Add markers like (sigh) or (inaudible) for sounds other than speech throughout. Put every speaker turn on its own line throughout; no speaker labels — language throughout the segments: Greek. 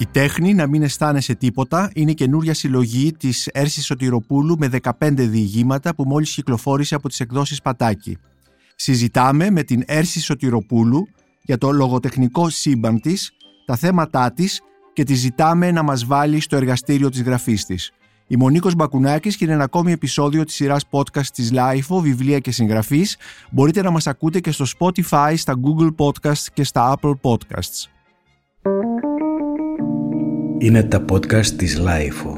Η τέχνη να μην αισθάνεσαι τίποτα είναι η καινούρια συλλογή της Έρσης Σωτηροπούλου με 15 διηγήματα που μόλις κυκλοφόρησε από τις εκδόσεις Πατάκη. Συζητάμε με την Έρση Σωτηροπούλου για το λογοτεχνικό σύμπαν της, τα θέματά της και τη ζητάμε να μας βάλει στο εργαστήριο της γραφής της. Είμαι ο Νίκος Μπακουνάκης και είναι ένα ακόμη επεισόδιο της σειράς podcast της LIFO, βιβλία και συγγραφής. Μπορείτε να μας ακούτε και στο Spotify, στα Google Podcasts και στα Apple Podcasts.
Είναι τα podcast της LIFO.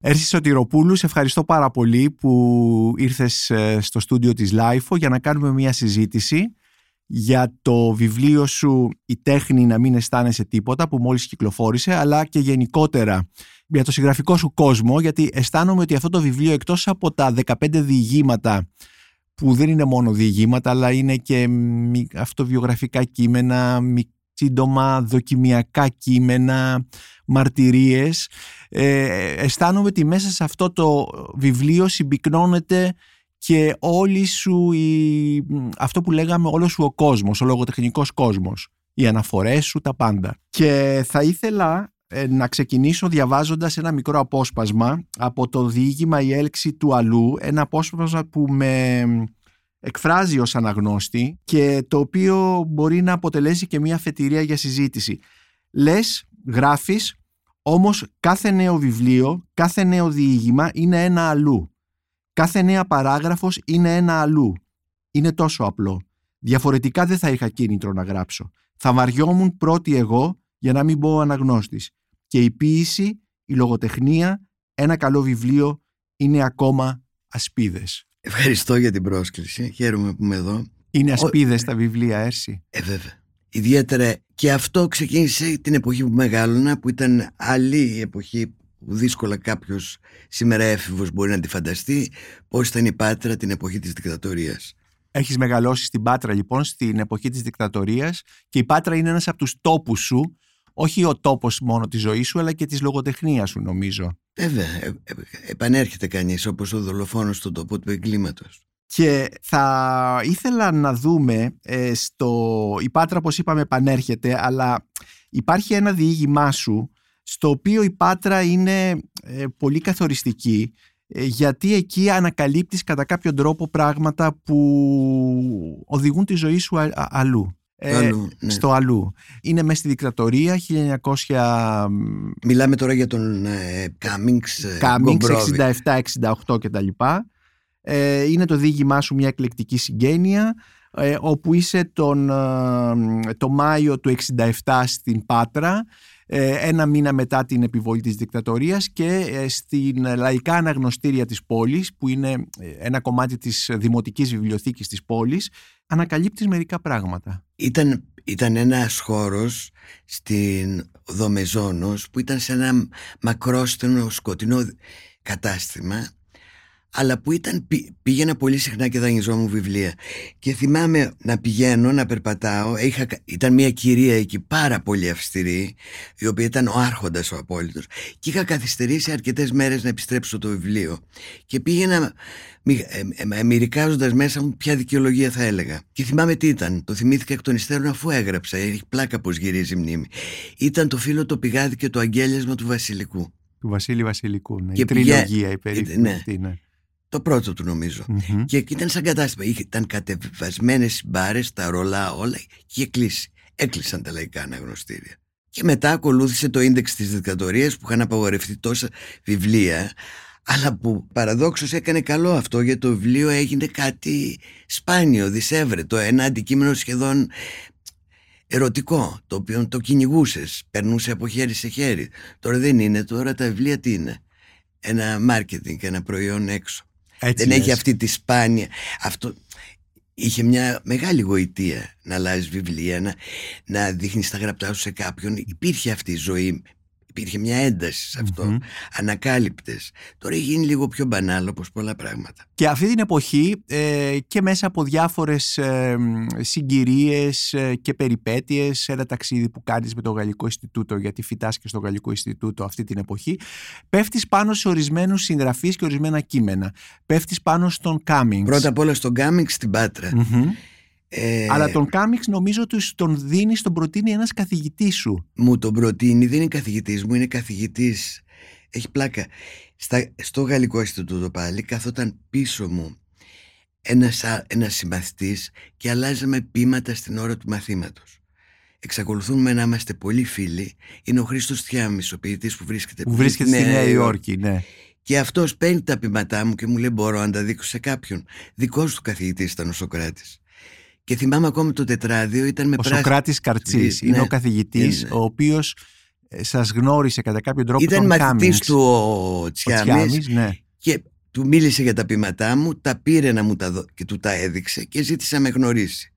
Έρση Σωτηροπούλου, σε ευχαριστώ πάρα πολύ που ήρθες ε, στο στούντιο της LIFO για να κάνουμε μια συζήτηση για το βιβλίο σου «Η τέχνη να μην αισθάνεσαι τίποτα» που μόλις κυκλοφόρησε, αλλά και γενικότερα για το συγγραφικό σου κόσμο, γιατί αισθάνομαι ότι αυτό το βιβλίο εκτός από τα 15 διηγήματα που δεν είναι μόνο διηγήματα, αλλά είναι και αυτοβιογραφικά κείμενα, σύντομα δοκιμιακά κείμενα, μαρτυρίες. Ε, αισθάνομαι ότι μέσα σε αυτό το βιβλίο συμπυκνώνεται και όλη σου η, αυτό που λέγαμε όλος σου ο κόσμος, ο λογοτεχνικός κόσμος, οι αναφορές σου, τα πάντα. Και θα ήθελα ε, να ξεκινήσω διαβάζοντας ένα μικρό απόσπασμα από το διήγημα «Η έλξη του αλλού», ένα απόσπασμα που με εκφράζει ως αναγνώστη και το οποίο μπορεί να αποτελέσει και μια αφετηρία για συζήτηση. Λες, γράφεις, όμως κάθε νέο βιβλίο, κάθε νέο διήγημα είναι ένα αλλού. Κάθε νέα παράγραφος είναι ένα αλλού. Είναι τόσο απλό. Διαφορετικά δεν θα είχα κίνητρο να γράψω. Θα βαριόμουν πρώτη εγώ για να μην πω αναγνώστης. Και η ποίηση, η λογοτεχνία, ένα καλό βιβλίο είναι ακόμα ασπίδες.
Ευχαριστώ για την πρόσκληση. Χαίρομαι που είμαι εδώ.
Είναι ασπίδες τα βιβλία, Έρση.
Ε, βέβαια. Ιδιαίτερα και αυτό ξεκίνησε την εποχή που μεγάλωνα, που ήταν άλλη η εποχή που δύσκολα κάποιος σήμερα έφηβος μπορεί να τη φανταστεί πώς ήταν η Πάτρα την εποχή της δικτατορίας.
Έχεις μεγαλώσει στην Πάτρα λοιπόν στην εποχή της δικτατορίας και η Πάτρα είναι ένας από τους τόπους σου όχι ο τόπος μόνο της ζωής σου αλλά και της λογοτεχνίας σου νομίζω.
Βέβαια, ε, ε, επανέρχεται κανείς όπως ο δολοφόνος στον τόπο του εγκλήματος.
Και θα ήθελα να δούμε ε, στο... Η Πάτρα όπως είπαμε επανέρχεται αλλά υπάρχει ένα διήγημά σου στο οποίο η Πάτρα είναι ε, πολύ καθοριστική γιατί εκεί ανακαλύπτεις κατά κάποιο τρόπο πράγματα που οδηγούν τη ζωή σου αλλού.
Ε, ναι.
στο αλλού. Είναι μέσα στη δικτατορία 1900...
Μιλάμε τώρα για τον ε, Κάμινγκς,
67-68 κτλ. Ε, είναι το δίγημά σου μια εκλεκτική συγγένεια ε, όπου είσαι τον, ε, το Μάιο του 67 στην Πάτρα ένα μήνα μετά την επιβολή της δικτατορίας και στην λαϊκά αναγνωστήρια της πόλης που είναι ένα κομμάτι της δημοτικής βιβλιοθήκης της πόλης ανακαλύπτεις μερικά πράγματα.
Ήταν, ήταν ένας χώρος στην Δομεζόνος που ήταν σε ένα μακρόστενο σκοτεινό κατάστημα αλλά που ήταν, πήγαινα πολύ συχνά και δανειζόμουν βιβλία. Και θυμάμαι να πηγαίνω, να περπατάω. Είχα, ήταν μια κυρία εκεί πάρα πολύ αυστηρή, η οποία ήταν ο άρχοντας ο απόλυτος. Και είχα καθυστερήσει αρκετές μέρες να επιστρέψω το βιβλίο. Και πήγαινα ε, ε, μυρικάζοντας μέσα μου ποια δικαιολογία θα έλεγα. Και θυμάμαι τι ήταν. Το θυμήθηκα εκ των υστέρων αφού έγραψα. Έχει πλάκα πως γυρίζει η μνήμη. Ήταν το φύλλο, το πηγάδι και το αγγέλιασμα του Βασιλικού.
Του Βασίλη Βασιλικού, ναι. Και η τριλογία η περίφημη ναι. ναι.
Το πρώτο του νομιζω Και ήταν σαν κατάστημα. Ήταν κατεβασμένες οι μπάρες, τα ρολά, όλα και είχε κλείσει. Έκλεισαν τα λαϊκά αναγνωστήρια. Και μετά ακολούθησε το index της δικτατορίας που είχαν απαγορευτεί τόσα βιβλία. Αλλά που παραδόξως έκανε καλό αυτό γιατί το βιβλίο έγινε κάτι σπάνιο, δυσεύρετο. Ένα αντικείμενο σχεδόν ερωτικό, το οποίο το κυνηγούσες, περνούσε από χέρι σε χέρι. Τώρα δεν είναι, τώρα τα βιβλία τι είναι; Ένα μάρκετινγκ, ένα προϊόν έξω.
Έτσι
δεν έχει αυτή τη σπάνια. Αυτό είχε μια μεγάλη γοητεία να αλλάζεις βιβλία, να, να δείχνεις τα γραπτά σου σε κάποιον. Υπήρχε αυτή η ζωή Υπήρχε μια ένταση σε αυτό. Mm-hmm. Ανακάλυπτες. Τώρα έχει γίνει λίγο πιο μπανάλο όπως πολλά πράγματα.
Και αυτή την εποχή ε, και μέσα από διάφορες ε, συγκυρίες ε, και περιπέτειες, ένα ταξίδι που κάνεις με το Γαλλικό Ινστιτούτο, γιατί φυτά και στο Γαλλικό Ινστιτούτο αυτή την εποχή, πέφτεις πάνω σε ορισμένους συγγραφείς και ορισμένα κείμενα. Πέφτεις πάνω στον Κάμινγκ.
Πρώτα απ' όλα στον Κάμινγκ στην πατρα
Ε, Αλλά τον κάμιξ νομίζω ότι τον δίνει, τον προτείνει ένας καθηγητής σου.
Μου τον προτείνει, δεν είναι καθηγητής μου, είναι καθηγητής. Έχει πλάκα. Στα, στο Γαλλικό Ινστιτούτο πάλι καθόταν πίσω μου ένας, ένας συμμαθητής και αλλάζαμε πείματα στην ώρα του μαθήματος. Εξακολουθούμε να είμαστε πολύ φίλοι. Είναι ο Χρήστος Θιάμης, ο ποιητής που βρίσκεται,
που βρίσκεται στη Νέα Υόρκη. Ναι.
Και αυτός παίρνει τα πείματά μου και μου λέει μπορώ να τα δείξω σε κάποιον. Δικός του καθηγητής ήταν ο Σοκράτης. Και θυμάμαι ακόμη το τετράδιο ήταν με
Ο πράσι... Σοκράτης Καρτσής είναι ναι, ο καθηγητής ναι. ο οποίος ε, σας γνώρισε κατά κάποιο τρόπο
Ήταν μαθητής του ο Τσιάμις,
ναι.
και του μίλησε για τα πείματά μου, τα πήρε να μου τα δω και του τα έδειξε και ζήτησε να με γνωρίσει.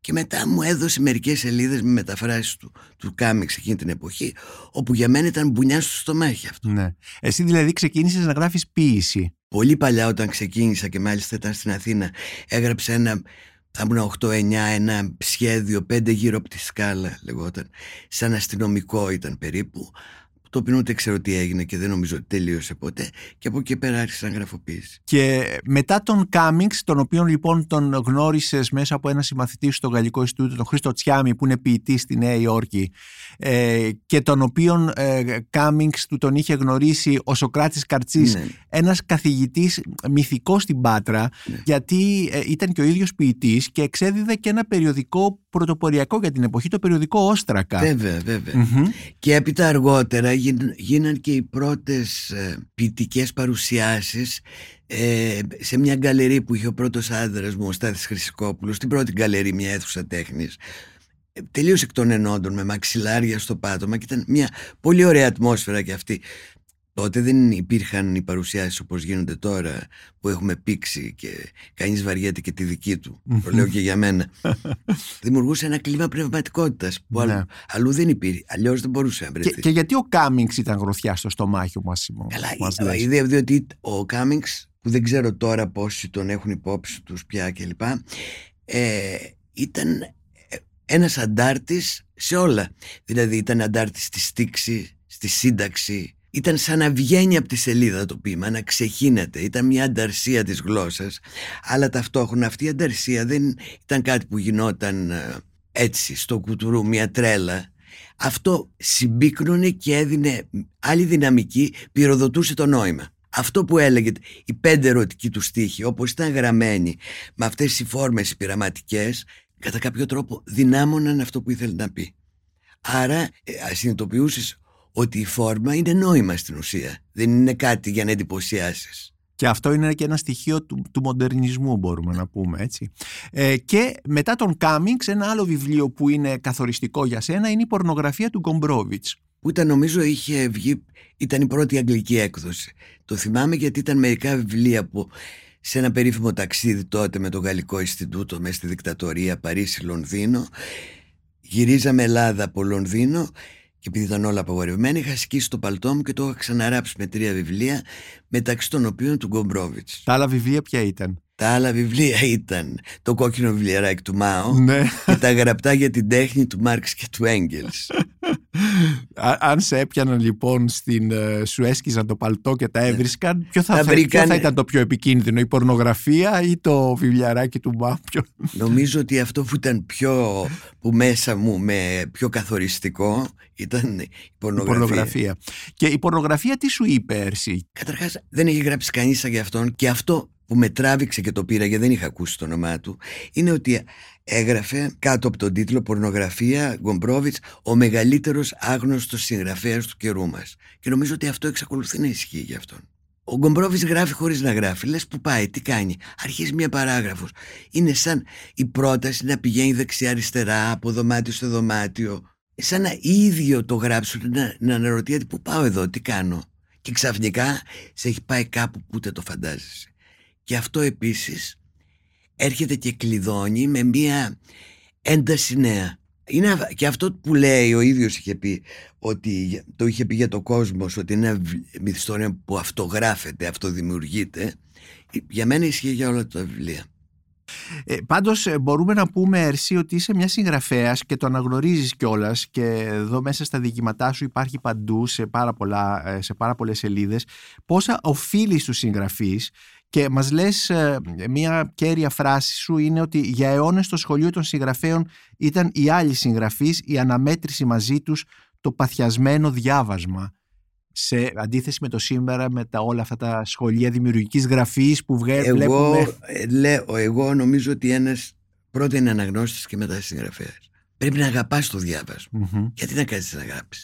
Και μετά μου έδωσε μερικές σελίδες με μεταφράσεις του, του Κάμιξ εκείνη την εποχή, όπου για μένα ήταν μπουνιάς στο στομάχι αυτό.
Ναι. Εσύ δηλαδή ξεκίνησες να γράφεις ποίηση.
Πολύ παλιά όταν ξεκίνησα και μάλιστα ήταν στην Αθήνα, έγραψε ένα θα ήμουν 8-9, ένα σχέδιο 5 γύρω από τη σκάλα λεγόταν. Σαν αστυνομικό ήταν περίπου το οποίο ούτε ξέρω τι έγινε και δεν νομίζω ότι τελείωσε ποτέ και από εκεί πέρα άρχισα να γραφοποίηση.
Και μετά τον Κάμιξ, τον οποίο λοιπόν τον γνώρισες μέσα από ένα συμμαθητή στο Γαλλικό Ινστιτούτο, τον Χρήστο Τσιάμι που είναι ποιητή στη Νέα Υόρκη ε, και τον οποίον ε, Κάμιξ του τον είχε γνωρίσει ο Σοκράτης Καρτσής, ναι. ένας καθηγητής μυθικός στην Πάτρα ναι. γιατί ε, ήταν και ο ίδιος ποιητής και εξέδιδε και ένα περιοδικό πρωτοποριακό για την εποχή, το περιοδικό Όστρακα.
Βέβαια, Και έπειτα αργότερα γίναν και οι πρώτες ε, ποιητικές παρουσιάσεις ε, σε μια γκαλερί που είχε ο πρώτος άντρας μου, ο Στάθης Χρυσικόπουλος, στην πρώτη γκαλερί, μια αίθουσα τέχνης, ε, τελείως εκ των ενόντων με μαξιλάρια στο πάτωμα και ήταν μια πολύ ωραία ατμόσφαιρα και αυτή Τότε δεν υπήρχαν οι παρουσιάσεις όπως γίνονται τώρα που έχουμε πήξει και κανείς βαριέται και τη δική του. το λέω και για μένα. (laughs) Δημιουργούσε ένα κλίμα πνευματικότητας που ναι. αλλού, δεν υπήρχε. Αλλιώς δεν μπορούσε να βρεθεί.
Και, και γιατί ο Κάμινγκ ήταν γροθιά στο στομάχι, Μάσιμο.
Καλά, η ιδέα διότι ο Κάμινγκ, που δεν ξέρω τώρα πόσοι τον έχουν υπόψη τους πια κλπ. Ε, ήταν ε, ένας αντάρτης σε όλα. Δηλαδή ήταν αντάρτης στη στήξη, στη σύνταξη, ήταν σαν να βγαίνει από τη σελίδα το ποίημα, να ξεχύνεται. Ήταν μια ανταρσία της γλώσσας, αλλά ταυτόχρονα αυτή η ανταρσία δεν ήταν κάτι που γινόταν ε, έτσι στο κουτουρού, μια τρέλα. Αυτό συμπίκνωνε και έδινε άλλη δυναμική, πυροδοτούσε το νόημα. Αυτό που έλεγε η πέντε ερωτική του στίχη, όπως ήταν γραμμένη με αυτές οι φόρμες πειραματικές, κατά κάποιο τρόπο δυνάμωναν αυτό που ήθελε να πει. Άρα ε, συνειδητοποιούσες ότι η φόρμα είναι νόημα στην ουσία. Δεν είναι κάτι για να εντυπωσιάσεις.
Και αυτό είναι και ένα στοιχείο του, του μοντερνισμού μπορούμε να πούμε έτσι. Ε, και μετά τον Κάμινγκς ένα άλλο βιβλίο που είναι καθοριστικό για σένα είναι η πορνογραφία του Γκομπρόβιτς.
Που ήταν νομίζω είχε βγει, ήταν η πρώτη αγγλική έκδοση. Το θυμάμαι γιατί ήταν μερικά βιβλία που σε ένα περίφημο ταξίδι τότε με το Γαλλικό Ινστιτούτο μέσα στη δικτατορία Παρίσι-Λονδίνο γυρίζαμε Ελλάδα από Λονδίνο και επειδή ήταν όλα απαγορευμένα, είχα σκίσει το παλτό μου και το είχα ξαναράψει με τρία βιβλία, μεταξύ των οποίων του Γκομπρόβιτς.
Τα άλλα βιβλία ποια ήταν;
Τα άλλα βιβλία ήταν το κόκκινο βιβλιαράκι του Μάο ναι. και τα γραπτά για την τέχνη του Μάρξ και του Έγγελς. (laughs)
Αν σε έπιαναν λοιπόν στην, ε, σου έσκιζαν το παλτό και τα έβρισκαν, ποιο θα, ποιο θα ήταν το πιο επικίνδυνο, η πορνογραφία ή το βιβλιαράκι του Μάο.
Νομίζω ότι αυτό που ήταν πιο που μέσα μου με πιο καθοριστικό ήταν η πορνογραφία.
η πορνογραφία. Και η πορνογραφία τι σου είπε Έρση;
Καταρχάς δεν έχει γράψει κανείς για αυτόν και αυτό που με τράβηξε και το πήρα γιατί δεν είχα ακούσει το όνομά του είναι ότι έγραφε κάτω από τον τίτλο «Πορνογραφία Γκομπρόβιτς, ο μεγαλύτερος άγνωστος συγγραφέας του καιρού μας». Και νομίζω ότι αυτό εξακολουθεί να ισχύει για αυτόν. Ο Γκομπρόβιτς γράφει χωρίς να γράφει. Λες που πάει, τι κάνει. Αρχίζει μια παράγραφος. Είναι σαν η πρόταση να πηγαίνει δεξιά-αριστερά, από δωμάτιο σε δωμάτιο. Σαν να ίδιο το γράψουν, να, να αναρωτιέται πού πάω εδώ, τι κάνω. Και ξαφνικά σε έχει πάει κάπου που ούτε το φαντάζεσαι. Και αυτό επίσης έρχεται και κλειδώνει με μία ένταση νέα. Είναι και αυτό που λέει ο ίδιος είχε πει ότι το είχε πει για το κόσμος ότι είναι μυθιστόρια που αυτογράφεται, αυτοδημιουργείται για μένα ισχύει για όλα τα βιβλία.
Ε, πάντως ε, μπορούμε να πούμε Ερσή ότι είσαι μια συγγραφέας και το αναγνωρίζεις κιόλας και εδώ μέσα στα διηγηματά σου υπάρχει παντού σε πάρα, πολλά, ε, σε πάρα πολλές σελίδες πόσα οφείλεις στους συγγραφείς και μας λες ε, μια κέρια φράση σου είναι ότι για αιώνες στο σχολείο των συγγραφέων ήταν οι άλλοι συγγραφείς, η αναμέτρηση μαζί τους, το παθιασμένο διάβασμα σε αντίθεση με το σήμερα με τα όλα αυτά τα σχολεία δημιουργικής γραφής που βγαίνουν
εγώ,
βλέπουμε...
ε, λέω, εγώ νομίζω ότι ένας πρώτα είναι αναγνώστης και μετά συγγραφέας. Πρέπει να αγαπάς το διάβασμα.
Μμμ.
Γιατί να κάνεις την αγάπη,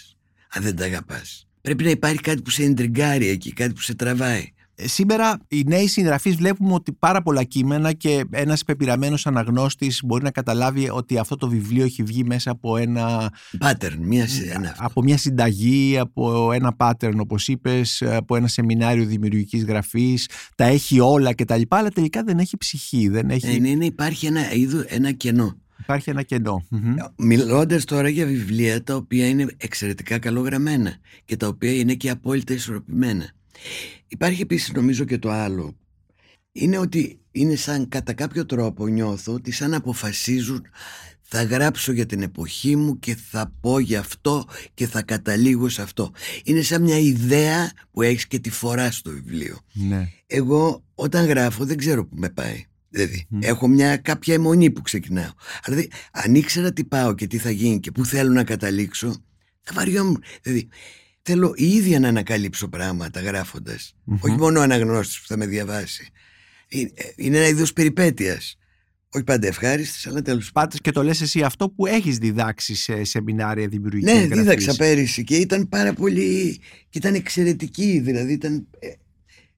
αν δεν τα αγαπάς. Πρέπει να υπάρχει κάτι που σε εντριγκάρει εκεί, κάτι που σε τραβάει.
Ε, Σήμερα οι νέοι συγγραφείς βλέπουμε ότι πάρα πολλά κείμενα και ένας πεπειραμένος αναγνώστης μπορεί να καταλάβει ότι αυτό το βιβλίο έχει βγει μέσα από ένα
Pattern, μία σε ένα αυτό.
από μια συνταγή, από ένα pattern όπως είπες, από ένα σεμινάριο δημιουργικής γραφής, τα έχει όλα και τα λοιπά, αλλά τελικά δεν έχει ψυχή, δεν έχει...
Ε, ναι, ναι, υπάρχει ένα, είδου, ένα κενό.
Υπάρχει ένα κενό. Μμμ.
Μιλώντας τώρα για βιβλία τα οποία είναι εξαιρετικά καλογραμμένα και τα οποία είναι και απόλυτα ισορροπημένα. Υπάρχει επίσης νομίζω και το άλλο. Είναι ότι είναι σαν κατά κάποιο τρόπο νιώθω ότι σαν αποφασίζουν θα γράψω για την εποχή μου και θα πω για αυτό και θα καταλήγω σε αυτό. Είναι σαν μια ιδέα που έχεις και τη φορά στο βιβλίο.
Ναι.
Εγώ όταν γράφω δεν ξέρω που με πάει. Δηλαδή,
Μμ.
έχω μια κάποια αιμονή που ξεκινάω. Αλλά δηλαδή, αν ήξερα τι πάω και τι θα γίνει και πού θέλω να καταλήξω, θα βαριόμουν. Δηλαδή, θέλω η ίδια να ανακαλύψω πράγματα γράφοντας.
Μμμ.
Όχι μόνο ο αναγνώστης που θα με διαβάσει. Είναι, είναι ένα είδος περιπέτειας. Όχι πάντα ευχάριστης, αλλά τέλος πάντων.
Πάντως και το λες εσύ αυτό που έχεις διδάξει σε σεμινάρια δημιουργικής
Ναι,
γραφής.
δίδαξα πέρυσι και ήταν πάρα πολύ. και ήταν εξαιρετική. Δηλαδή ήταν ε,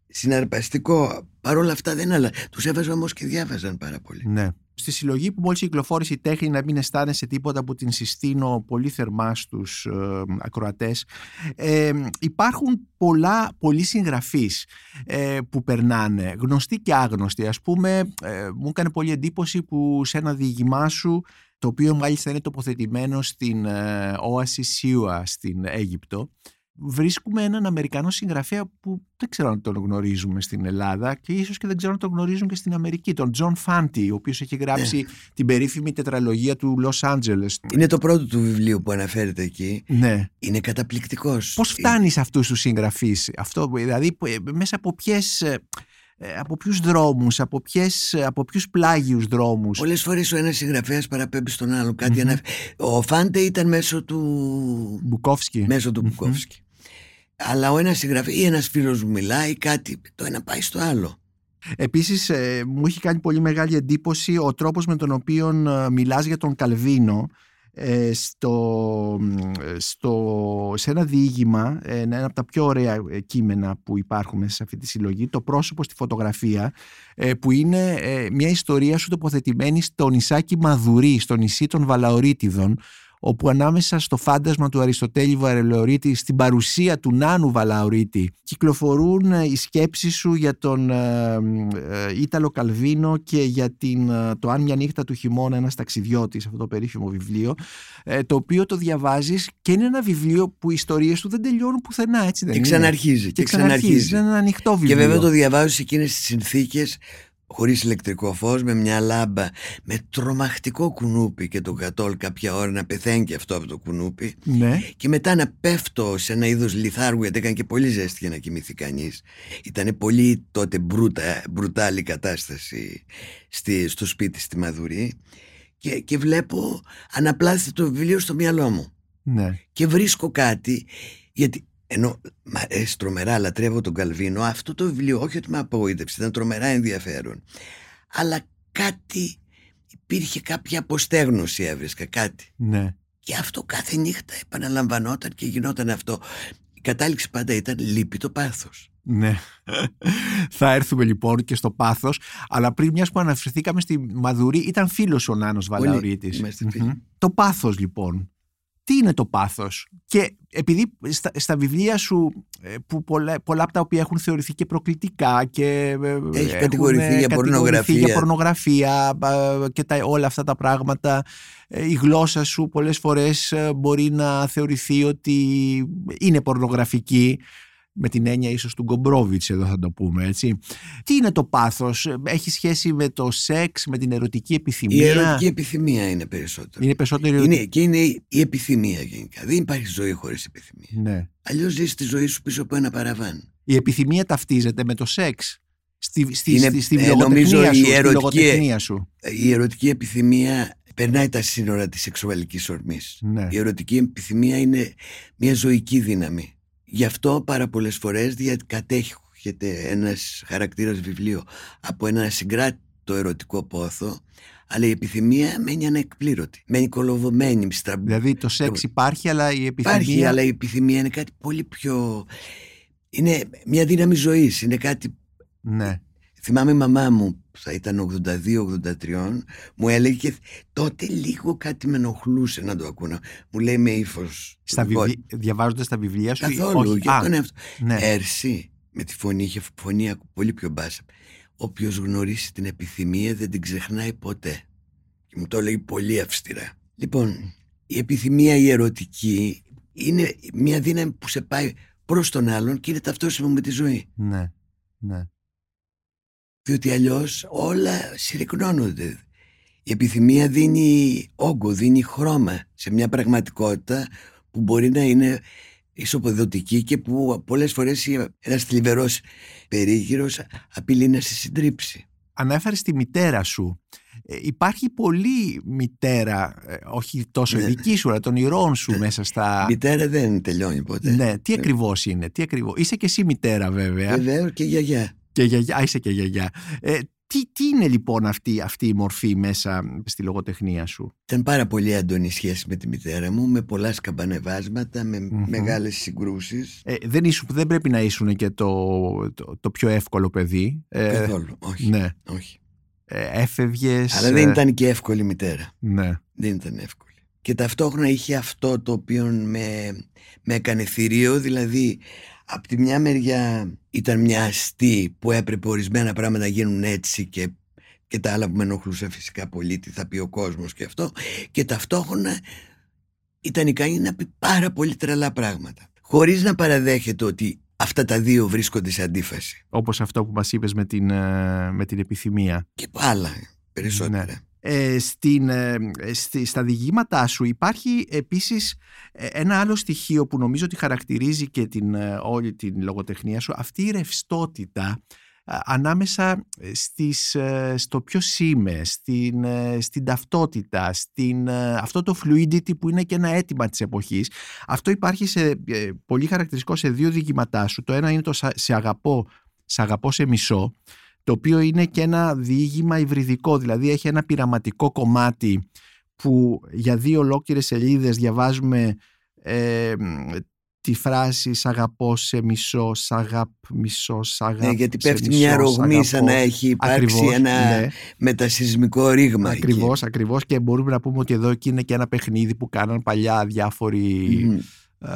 συναρπαστικό. Παρ' όλα αυτά δεν άλλα. Τους έβαζα όμως και διάβαζαν πάρα πολύ.
Ναι. Στη συλλογή που μόλις κυκλοφόρησε η τέχνη να μην αισθάνεσαι τίποτα που την συστήνω πολύ θερμά στους ε, ακροατές. Ε, υπάρχουν πολλά, πολλοί συγγραφείς ε, που περνάνε γνωστοί και άγνωστοι. Ας πούμε ε, μου έκανε πολύ εντύπωση που σε ένα διηγημά σου το οποίο μάλιστα είναι τοποθετημένο στην ε, όαση Σιούα στην Αίγυπτο βρίσκουμε έναν Αμερικανό συγγραφέα που δεν ξέρω αν τον γνωρίζουμε στην Ελλάδα και ίσως και δεν ξέρω αν τον γνωρίζουν και στην Αμερική, τον Τζον Φάντε, ο οποίος έχει γράψει την περίφημη τετραλογία του Λος Άντζελες.
Είναι το πρώτο του βιβλίου που αναφέρεται εκεί.
Ναι.
Είναι καταπληκτικός.
Πώς φτάνεις σε αυτούς τους συγγραφείς, αυτό, δηλαδή που- ε, μέσα από ποιες... ε, ε, Από ποιους δρόμους, από, ποιες, από ποιους πλάγιους δρόμους;
Πολλές φορές ο ένας συγγραφέας παραπέμπει στον άλλο. Κάτι
Μμμ.
αναφ- Ο Φάντε ήταν μέσω του,
Μπουκόφσκι.
μέσω του
Μμμ.
Μπουκόφσκι. Αλλά ο ένας συγγραφέας ή ένας φίλος μου μιλάει κάτι, το ένα πάει στο άλλο.
Επίσης ε, μου έχει κάνει πολύ μεγάλη εντύπωση ο τρόπος με τον οποίο ε, μιλάς για τον Καλβίνο ε, στο, ε, στο, σε ένα διήγημα, ε, ένα από τα πιο ωραία ε, κείμενα που υπάρχουν μέσα σε αυτή τη συλλογή, το πρόσωπο στη φωτογραφία, ε, που είναι ε, μια ιστορία σου τοποθετημένη στο νησάκι Μαδουρί, στο νησί των Βαλαωρίτιδων, όπου ανάμεσα στο φάντασμα του Αριστοτέλη Βαρελαιορίτη στην παρουσία του Νάνου Βαλαωρίτη κυκλοφορούν ε, οι σκέψεις σου για τον ε, ε, Ήταλο Καλβίνο και για την, ε, το «Αν μια νύχτα του χειμώνα ένας ταξιδιώτης» αυτό το περίφημο βιβλίο ε, το οποίο το διαβάζεις και είναι ένα βιβλίο που οι ιστορίες του δεν τελειώνουν πουθενά έτσι δεν
Και
είναι;
ξαναρχίζει.
και ξαναρχίζει είναι ένα ανοιχτό
Και
βιβλίο
βέβαια το διαβάζω σε εκείνες τις συνθήκες χωρίς ηλεκτρικό φως, με μια λάμπα, με τρομακτικό κουνούπι και το κατόλ κάποια ώρα να πεθαίνει και αυτό από το κουνούπι
ναι.
και μετά να πέφτω σε ένα είδος λιθάργου γιατί έκανε και πολύ ζέστη για να κοιμηθεί κανείς. Ήταν πολύ τότε μπρούτα, μπρουτάλη κατάσταση στη, στο σπίτι στη Μαδουρή και, και βλέπω αναπλάθει το βιβλίο στο μυαλό μου
ναι.
και βρίσκω κάτι γιατί ενώ μ' αρέσει τρομερά, λατρεύω τον Καλβίνο, αυτό το βιβλίο όχι ότι με απογοήτευσε, ήταν τρομερά ενδιαφέρον. Αλλά κάτι, υπήρχε κάποια αποστέγνωση έβρισκα, κάτι.
ναι.
Και αυτό κάθε νύχτα επαναλαμβανόταν και γινόταν αυτό. Η κατάληξη πάντα ήταν λείπει το πάθος.
Ναι. (laughs) Θα έρθουμε λοιπόν και στο πάθος αλλά πριν μιας που αναφερθήκαμε στη Μαδουρή ήταν φίλος ο Νάνος
Πολύ.
Βαλαωρίτης
Είμαστε φίλοι.
Μμμ. Το πάθος λοιπόν τι είναι το πάθος; Και επειδή στα, στα βιβλία σου ε, που πολλά, πολλά από τα οποία έχουν θεωρηθεί και προκλητικά και ε,
Έχει
έχουν,
κατηγορηθεί
ε,
για
κατηγορηθεί
πορνογραφία.
για πορνογραφία ε, και τα, όλα αυτά τα πράγματα ε, η γλώσσα σου πολλές φορές ε, μπορεί να θεωρηθεί ότι είναι πορνογραφική με την έννοια ίσως του Γκομπρόβιτς εδώ θα το πούμε έτσι. Τι είναι το πάθος, έχει σχέση με το σεξ, με την ερωτική επιθυμία;
Η ερωτική επιθυμία είναι περισσότερο.
Είναι περισσότερο
είναι, και είναι η επιθυμία γενικά. Δεν υπάρχει ζωή χωρίς επιθυμία.
Ναι.
Αλλιώς ζεις τη ζωή σου πίσω από ένα παραβάν.
Η επιθυμία ταυτίζεται με το σεξ. Στη, στη,
Είναι,
στη, στη
ε,
λογοτεχνία
νομίζω
σου,
η
στη
ερωτική-
λογοτεχνία σου.
Η ερωτική επιθυμία περνάει τα σύνορα της σεξουαλικής ορμής.
Ναι.
Η ερωτική επιθυμία είναι μια ζωική δύναμη. Γι' αυτό πάρα πολλές φορές διακατέχεται ένας χαρακτήρας βιβλίου από ένα συγκράτητο ερωτικό πόθο αλλά η επιθυμία μένει ανεκπλήρωτη. Μένει κολοβωμένη, στραμπ...
Δηλαδή το σεξ υπάρχει αλλά η επιθυμία...
Υπάρχει, αλλά η επιθυμία είναι κάτι πολύ πιο... Είναι μια δύναμη ζωής. Είναι κάτι
Ναι.
Θυμάμαι η μαμά μου, θα ήταν 82-83, μου έλεγε και τότε λίγο κάτι με ενοχλούσε να το ακούω. Μου λέει με ύφος.
Στα βιβλί... Διαβάζοντας τα βιβλία σου ή-
Καθόλου.
όχι;
Και
Α,
έκανε αυτό.
ναι.
Έρση, με τη φωνή, είχε φωνή πολύ πιο μπάσα. Όποιος γνωρίσει την επιθυμία δεν την ξεχνάει ποτέ. Και μου το έλεγε πολύ αυστηρά. Λοιπόν, η επιθυμία η ερωτική είναι μια δύναμη που σε πάει προς τον άλλον και είναι ταυτόσιμο με τη ζωή.
ναι. ναι.
Διότι αλλιώς όλα συρρυκνώνονται. Η επιθυμία δίνει όγκο, δίνει χρώμα σε μια πραγματικότητα που μπορεί να είναι ισοποδοτική και που πολλές φορές ένας θλιβερός περίγυρος απειλεί να σε συντρίψει.
Ανέφερες τη μητέρα σου. Ε, υπάρχει πολλή μητέρα, ε, όχι τόσο η
Ναι.
δική σου, αλλά των ηρώων σου μέσα στα...
Η μητέρα δεν τελειώνει ποτέ.
Ναι, τι ακριβώς είναι, τι ακριβώς. Είσαι και εσύ μητέρα βέβαια.
Βεβαίως και γιαγιά.
Και γιαγιά, α, είσαι και γιαγιά. Ε, τι, τι είναι λοιπόν αυτή, αυτή η μορφή μέσα στη λογοτεχνία σου;
Ήταν πάρα πολύ έντονη η σχέση με τη μητέρα μου, με πολλά σκαμπανεβάσματα, με
Μμμ.
μεγάλες συγκρούσεις.
Ε, δεν, ήσουν, δεν πρέπει να ήσουν και το, το, το πιο εύκολο παιδί. Ε,
Καθόλου, όχι.
ναι.
όχι.
Ε, έφευγες.
Αλλά δεν
ε,
ήταν και εύκολη μητέρα.
Ναι.
Δεν ήταν εύκολη. Και ταυτόχρονα είχε αυτό το οποίο με, με έκανε θηρίο, δηλαδή από τη μια μεριά ήταν μια αστή που έπρεπε ορισμένα πράγματα να γίνουν έτσι και, και τα άλλα που με ενοχλούσε φυσικά πολύ, τι θα πει ο κόσμος και αυτό και ταυτόχρονα ήταν ικανή να πει πάρα πολύ τρελά πράγματα χωρίς να παραδέχεται ότι αυτά τα δύο βρίσκονται σε αντίφαση
Όπως αυτό που μας είπες με την, ε, με την επιθυμία.
και άλλα περισσότερα.
Ναι. Ε, στην, ε, στη, στα διηγήματά σου υπάρχει επίσης ε, ένα άλλο στοιχείο που νομίζω ότι χαρακτηρίζει και την, ε, όλη την λογοτεχνία σου αυτή η ρευστότητα α, ανάμεσα στις, ε, στο ποιο είμαι, στην, ε, στην ταυτότητα, στην, ε, αυτό το fluidity που είναι και ένα αίτημα της εποχής. Αυτό υπάρχει σε, ε, πολύ χαρακτηριστικό σε δύο διηγήματά σου. Το ένα είναι το «Σα- «Σε αγαπώ, σε αγαπώ σε μισό», το οποίο είναι και ένα διήγημα υβριδικό, δηλαδή έχει ένα πειραματικό κομμάτι που για δύο ολόκληρες σελίδες διαβάζουμε ε, τη φράση «Σ' αγαπώ σε μισό, σ' αγάπ μισό, σ' αγάπ
Ναι, γιατί
σε
πέφτει
μισό,
μια
σ'
ρογμή σαν
αγαπώ».
να έχει υπάρξει
Ακριβώς,
ένα
ναι.
μετασυσμικό ρήγμα. εκεί.
Ακριβώς, ακριβώς και μπορούμε να πούμε ότι εδώ εκεί είναι και ένα παιχνίδι που κάναν παλιά διάφοροι
Μμμ.
Ε,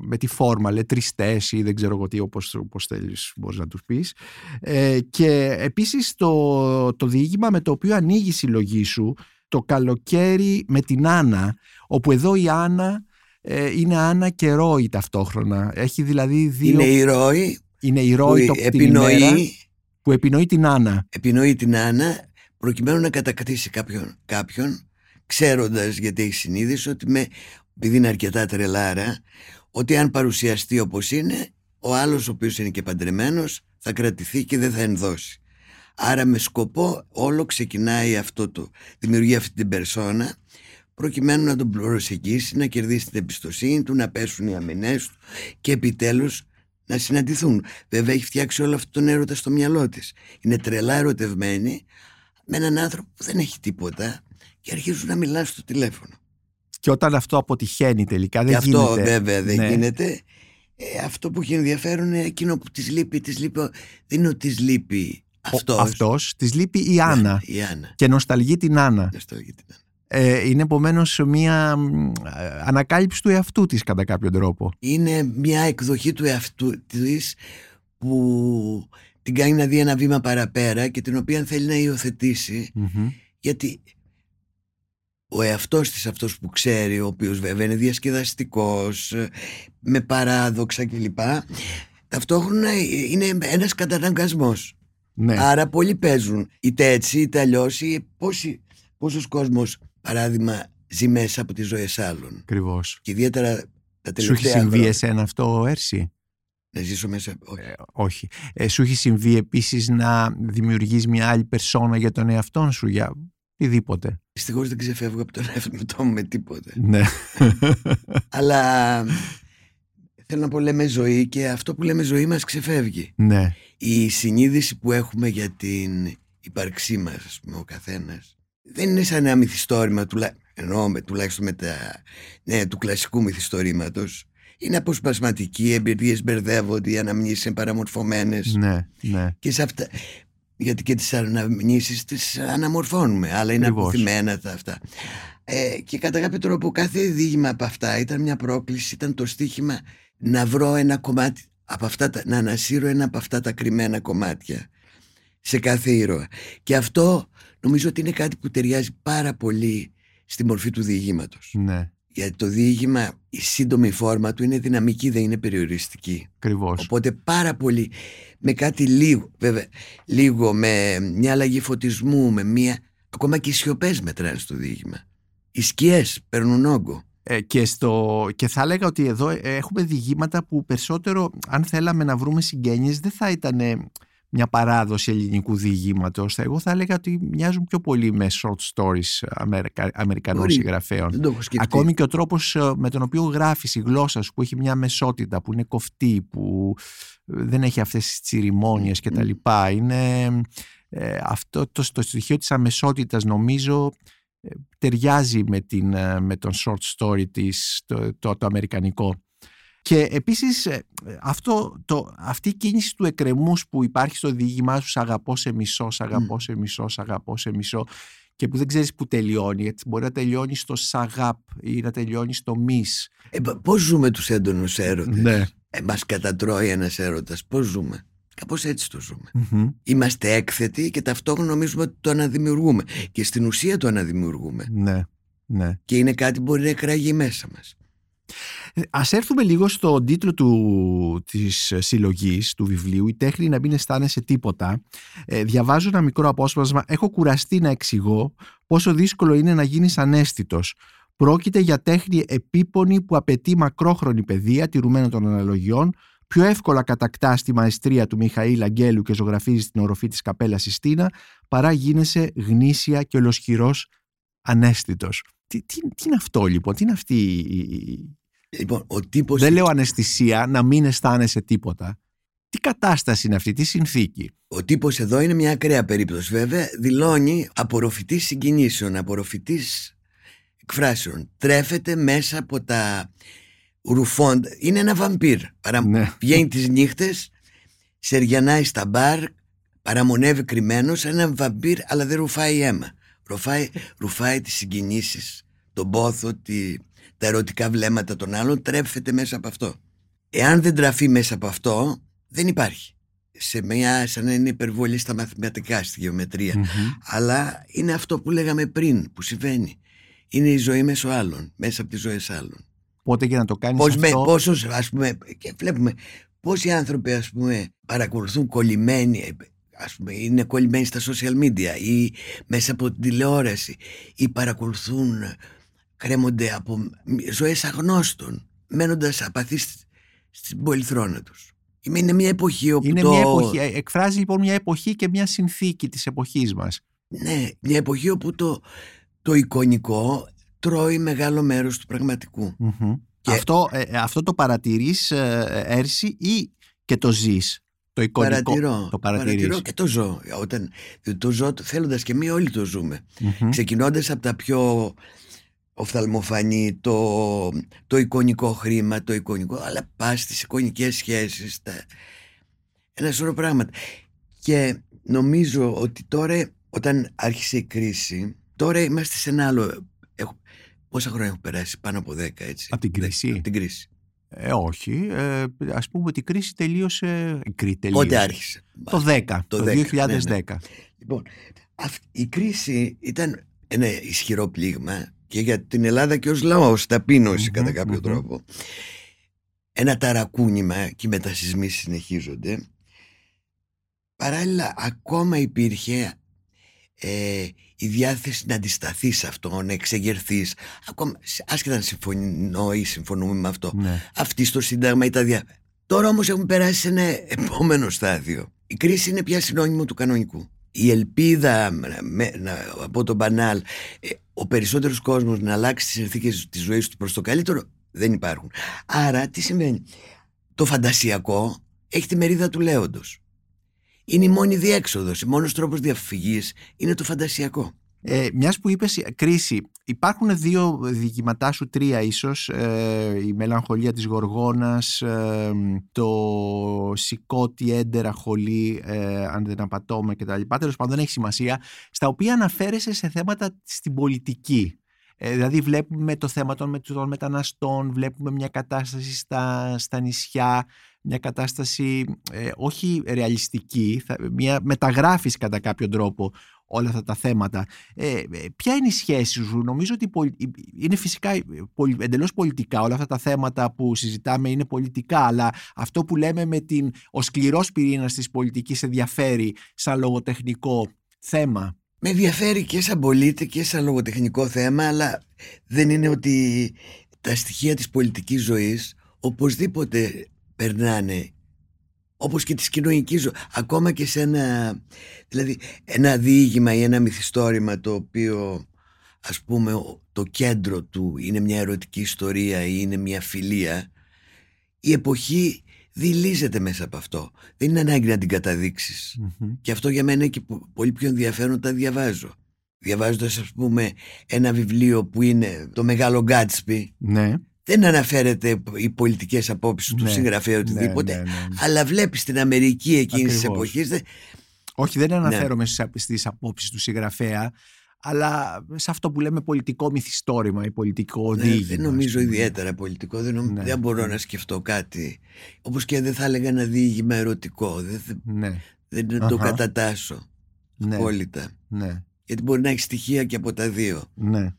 με τη φόρμα, λετριστές ή δεν ξέρω εγώ τι όπως, όπως θέλεις μπορείς να τους πεις. Ε, και επίσης το, το διήγημα με το οποίο ανοίγει η συλλογή σου το καλοκαίρι με την Άννα όπου εδώ η Άννα ε, είναι Άννα και Ρόη ταυτόχρονα. Έχει δηλαδή δύο
Είναι η Ρώη
είναι η
που
Ρόη το, την ημέρα
επινοεί,
που επινοεί την Άννα.
επινοεί την Άννα προκειμένου να κατακτήσει κάποιον, κάποιον ξέροντας γιατί έχει συνείδηση ότι με, επειδή είναι αρκετά τρελάρα ότι αν παρουσιαστεί όπως είναι ο άλλος ο οποίος είναι και παντρεμένος θα κρατηθεί και δεν θα ενδώσει. Άρα με σκοπό όλο ξεκινάει αυτό το, δημιουργεί αυτή την περσόνα προκειμένου να τον προσεγγίσει, να κερδίσει την εμπιστοσύνη του, να πέσουν οι αμυνές του και επιτέλους να συναντηθούν. Βέβαια έχει φτιάξει όλο αυτό τον έρωτα στο μυαλό της. Είναι τρελά ερωτευμένη με έναν άνθρωπο που δεν έχει τίποτα και αρχίζουν να μιλάνε στο τηλέφωνο.
Και όταν αυτό αποτυχαίνει τελικά δεν
και αυτό
γίνεται
βέβαια δεν
Ναι.
γίνεται. Ε, αυτό που έχει ενδιαφέρον είναι εκείνο που της λείπει, της λείπει ο- δεν είναι ότι της λείπει
Ο-
αυτός.
αυτός της λείπει η Άννα
Ναι, η Άννα.
και νοσταλγεί την Άννα
Νοσταλγεί την Άννα.
ε, είναι επομένως μια μ, ε, ανακάλυψη του εαυτού της κατά κάποιον τρόπο.
Είναι μια εκδοχή του εαυτού της που την κάνει να δει ένα βήμα παραπέρα και την οποία θέλει να υιοθετήσει γιατί ο εαυτός της αυτός που ξέρει, ο οποίος βέβαια είναι διασκεδαστικός, με παράδοξα κλπ. Ταυτόχρονα είναι ένας καταναγκασμός.
Ναι.
Άρα πολλοί παίζουν είτε έτσι είτε αλλιώς. Πόσος κόσμος παράδειγμα ζει μέσα από τις ζωές άλλων.
Ακριβώς.
Και ιδιαίτερα τα τελευταία
Σου έχει συμβεί
χρόνια.
εσένα αυτό, Έρση;
Να ζήσω μέσα. Όχι.
Ε, όχι. Ε, σου έχει συμβεί επίσης να δημιουργείς μια άλλη περσόνα για τον εαυτό σου, για οτιδήποτε.
Δυστυχώς δεν ξεφεύγω από τον εαυτό μου με τίποτε.
Ναι. (laughs)
Αλλά θέλω να πω λέμε ζωή και αυτό που λέμε ζωή μας ξεφεύγει.
ναι.
Η συνείδηση που έχουμε για την ύπαρξή μας, ας πούμε, ο καθένας, δεν είναι σαν ένα μυθιστόρημα, τουλά... εννοώ με, τουλάχιστον με τα... ναι, του κλασικού μυθιστορήματος. Είναι αποσπασματική, εμπειρίες μπερδεύονται, οι αναμνήσεις είναι παραμορφωμένες.
Ναι, ναι.
Και σε αυτά, γιατί και τις αναμνήσεις τις αναμορφώνουμε, αλλά είναι
Ακριβώς.
αποθυμένα τα αυτά. Ε, και κατά κάποιο τρόπο κάθε δίγημα από αυτά ήταν μια πρόκληση, ήταν το στίχημα να βρω ένα κομμάτι από αυτά, τα- να ανασύρω ένα από αυτά τα κρυμμένα κομμάτια σε κάθε ήρωα. Και αυτό νομίζω ότι είναι κάτι που ταιριάζει πάρα πολύ στη μορφή του διηγήματος.
Ναι,
Γιατί το διήγημα, η σύντομη φόρμα του είναι δυναμική, δεν είναι περιοριστική.
ακριβώς.
Οπότε πάρα πολύ με κάτι λίγο, βέβαια, λίγο με μια αλλαγή φωτισμού, με μια. Ακόμα και οι σιωπές μετράνε στο διήγημα. Οι σκιές παίρνουν όγκο.
Ε, και, στο, και θα έλεγα ότι εδώ ε, έχουμε διηγήματα που περισσότερο, αν θέλαμε να βρούμε συγγένειες, δεν θα ήταν ε, μια παράδοση ελληνικού διηγήματος. Εγώ θα έλεγα ότι μοιάζουν πιο πολύ με short stories Αμερικα, Αμερικανών
Μπορεί.
συγγραφέων.
Δεν το έχω σκεφτεί.
Ακόμη και ο τρόπος ε, με τον οποίο γράφεις η γλώσσα σου που έχει μια μεσότητα, που είναι κοφτή, που ε, δεν έχει αυτές τις τσιριμόνιες και τα
Μμ.
λοιπά. Είναι ε, αυτό το, το στοιχείο της αμεσότητας νομίζω ε, ταιριάζει με, την, ε, με τον short story της, το, το, το αμερικανικό. Και επίσης ε, αυτό, το, αυτή η κίνηση του εκκρεμούς που υπάρχει στο διήγημά σου «Σ' αγαπώ σε μισό, σ' αγαπώ
Μμ.
σε μισό, σ' αγαπώ σε μισό» και που δεν ξέρεις που τελειώνει, γιατί μπορεί να τελειώνει στο σαγάπ ή να τελειώνει στο μις.
Ε, Πώς ζούμε τους έντονους έρωτες;
Ναι.
Ε, Μας κατατρώει ένας έρωτας. Πώς ζούμε; Κάπως έτσι το ζούμε.
Μμμ.
Είμαστε έκθετοι και ταυτόχρονα νομίζουμε ότι το αναδημιουργούμε. Και στην ουσία το αναδημιουργούμε.
Ναι, ναι.
Και είναι κάτι που μπορεί να εκραγεί μέσα μας.
Ε, Ας έρθουμε λίγο στον τίτλο του, της συλλογής του βιβλίου «Η τέχνη να μην αισθάνεσαι τίποτα». Ε, διαβάζω ένα μικρό απόσπασμα «Έχω κουραστεί να εξηγώ πόσο δύσκολο είναι να γίνεις ανέστητος. Πρόκειται για τέχνη επίπονη που απαιτεί μακρόχρονη παιδεία, τηρουμένο των αναλογιών, πιο εύκολα κατακτά τη μαεστρία του Μιχαήλ Αγγέλου και ζωγραφίζει την οροφή της καπέλας Συστίνα, παρά γίνεσαι γνήσια και ολοσχυρός ανέστητος. Τι, τι, τι είναι αυτό λοιπόν, τι είναι αυτή η, η-
Λοιπόν, ο τύπος.
δεν λέω αναισθησία, να μην αισθάνεσαι τίποτα. Τι κατάσταση είναι αυτή, τι συνθήκη;
Ο τύπος εδώ είναι μια ακραία περίπτωση βέβαια δηλώνει απορροφητής συγκινήσεων, απορροφητής εκφράσεων τρέφεται μέσα από τα ρουφόντα είναι ένα βαμπύρ Παρα...
Ναι.
βγαίνει τις νύχτες σεριανάει στα μπαρ παραμονεύει κρυμμένος ένα βαμπύρ αλλά δεν ρουφάει αίμα ρουφάει, ρουφάει τις συγκινήσεις τον πόθο, τη... τα ερωτικά βλέμματα των άλλων τρέφεται μέσα από αυτό εάν δεν τραφεί μέσα από αυτό δεν υπάρχει σε μια, σαν να είναι υπερβολή στα μαθηματικά, στη γεωμετρία.
Μμμ.
Αλλά είναι αυτό που λέγαμε πριν, που συμβαίνει. Είναι η ζωή μέσω άλλων, μέσα από τις ζωές άλλων.
Οπότε για να το κάνεις
Πώς με,
αυτό...
πόσος, ας πούμε, και βλέπουμε πόσοι άνθρωποι, ας πούμε, παρακολουθούν κολλημένοι, ας πούμε, είναι κολλημένοι στα social media ή μέσα από την τηλεόραση ή παρακολουθούν, κρέμονται από ζωές αγνώστων, μένοντας απαθείς στην πολυθρόνα τους. Είναι μια εποχή όπου
Είναι
το...
μια εποχή, ε, εκφράζει λοιπόν μια εποχή και μια συνθήκη της εποχής μας.
Ναι, μια εποχή όπου το, το εικονικό τρώει μεγάλο μέρος του πραγματικού.
Μμμ.
Και-
Αυτό, ε, ε, αυτό το παρατηρείς ε, Έρση ή και το ζεις, το εικονικό.
Παρατηρώ,
το παρατηρείς.
παρατηρώ και το ζω. Όταν, διότι το ζω θέλοντας και μη όλοι το ζούμε.
Μμμ.
Ξεκινώντας από τα πιο οφθαλμοφανή, το, το εικονικό χρήμα, το εικονικό, αλλά πας στις εικονικές σχέσεις, τα, ένα σωρό πράγματα. Και νομίζω ότι τώρα, όταν άρχισε η κρίση, τώρα είμαστε σε ένα άλλο... Έχω, πόσα χρόνια έχω περάσει, πάνω από 10 έτσι.
Από την κρίση;
Από την κρίση.
Ε, όχι. Ε, ας πούμε ότι η κρίση τελείωσε... Η κρίση τελείωσε.
Πότε άρχισε.
Το 10, το,
Το 10,
2010.
ναι, ναι. Λοιπόν, αυ- η κρίση ήταν ένα ισχυρό πλήγμα και για την Ελλάδα και ως λαός ταπείνωση κατά κάποιο τρόπο ένα ταρακούνημα και οι μετασυσμοί συνεχίζονται παράλληλα ακόμα υπήρχε ε, η διάθεση να αντισταθείς σε αυτό, να εξεγερθείς ακόμα, άσχετα να συμφωνώ ή συμφωνούμε με αυτό
Ναι.
αυτή στο Σύνταγμα ή τα δια... Τώρα όμως έχουμε περάσει σε ένα επόμενο στάδιο. Η κρίση είναι πια συνώνυμο του κανονικού. Η ελπίδα με, να, από τον μπανάλ, ε, ο περισσότερος κόσμος να αλλάξει τις συνθήκες της ζωής του προς το καλύτερο δεν υπάρχουν. Άρα τι σημαίνει. Το φαντασιακό έχει τη μερίδα του λέοντος. Είναι η μόνη διέξοδος, ο μόνος τρόπος διαφυγής είναι το φαντασιακό.
Ε, Μιας που είπες κρίση, υπάρχουν δύο διηγηματά σου, τρία ίσως. Ε, η μελαγχολία της Γοργόνας, ε, το σηκώτη έντερα χολή, ε, αν δεν απατώμε κτλ. Τέλος πάντων, δεν έχει σημασία. Στα οποία αναφέρεσαι σε θέματα στην πολιτική. Ε, δηλαδή βλέπουμε το θέμα των, των μεταναστών, βλέπουμε μια κατάσταση στα, στα νησιά, μια κατάσταση ε, όχι ρεαλιστική, θα, μια μεταγράφηση κατά κάποιο τρόπο όλα αυτά τα θέματα. Ε, ποια είναι η σχέση σου, νομίζω ότι είναι φυσικά εντελώς πολιτικά όλα αυτά τα θέματα που συζητάμε είναι πολιτικά, αλλά αυτό που λέμε με την ο σκληρός πυρήνας της πολιτικής ενδιαφέρει σαν λογοτεχνικό θέμα.
Με ενδιαφέρει και σαν πολίτη και σαν λογοτεχνικό θέμα, αλλά δεν είναι ότι τα στοιχεία της πολιτικής ζωής οπωσδήποτε περνάνε όπως και της κοινωνικής ζωής. Ακόμα και σε ένα δηλαδή ένα διήγημα ή ένα μυθιστόρημα το οποίο ας πούμε το κέντρο του είναι μια ερωτική ιστορία ή είναι μια φιλία η εποχή δηλίζεται μέσα από αυτό δεν είναι ανάγκη να την καταδειξεις και αυτό για μένα είναι και πολύ πιο ενδιαφέρον όταν διαβάζω διαβάζοντας ας πούμε ένα βιβλίο που είναι το Μεγάλο Γκάτσπι
ναι
δεν αναφέρεται οι πολιτικές απόψεις του
Ναι,
συγγραφέα
ναι,
οτιδήποτε
ναι, ναι, ναι.
αλλά βλέπεις την Αμερική εκείνης της
Ακριβώς.
εποχής δε-
Όχι,
Ναι.
δεν αναφέρομαι στις, στις απόψεις του συγγραφέα, αλλά σε αυτό που λέμε πολιτικό μυθιστόρημα ή πολιτικό
ναι,
διήγημα.
δεν
ας
νομίζω
πούμε.
ιδιαίτερα πολιτικό δεν, νομ-
Ναι.
δεν μπορώ να σκεφτώ κάτι όπως και δεν θα έλεγα ένα διήγημα ερωτικό δεν, δεν-
Ναι,
δεν το
Αχα.
κατατάσω
ναι,
απόλυτα
ναι,
γιατί μπορεί να έχει στοιχεία και από τα δύο
ναι.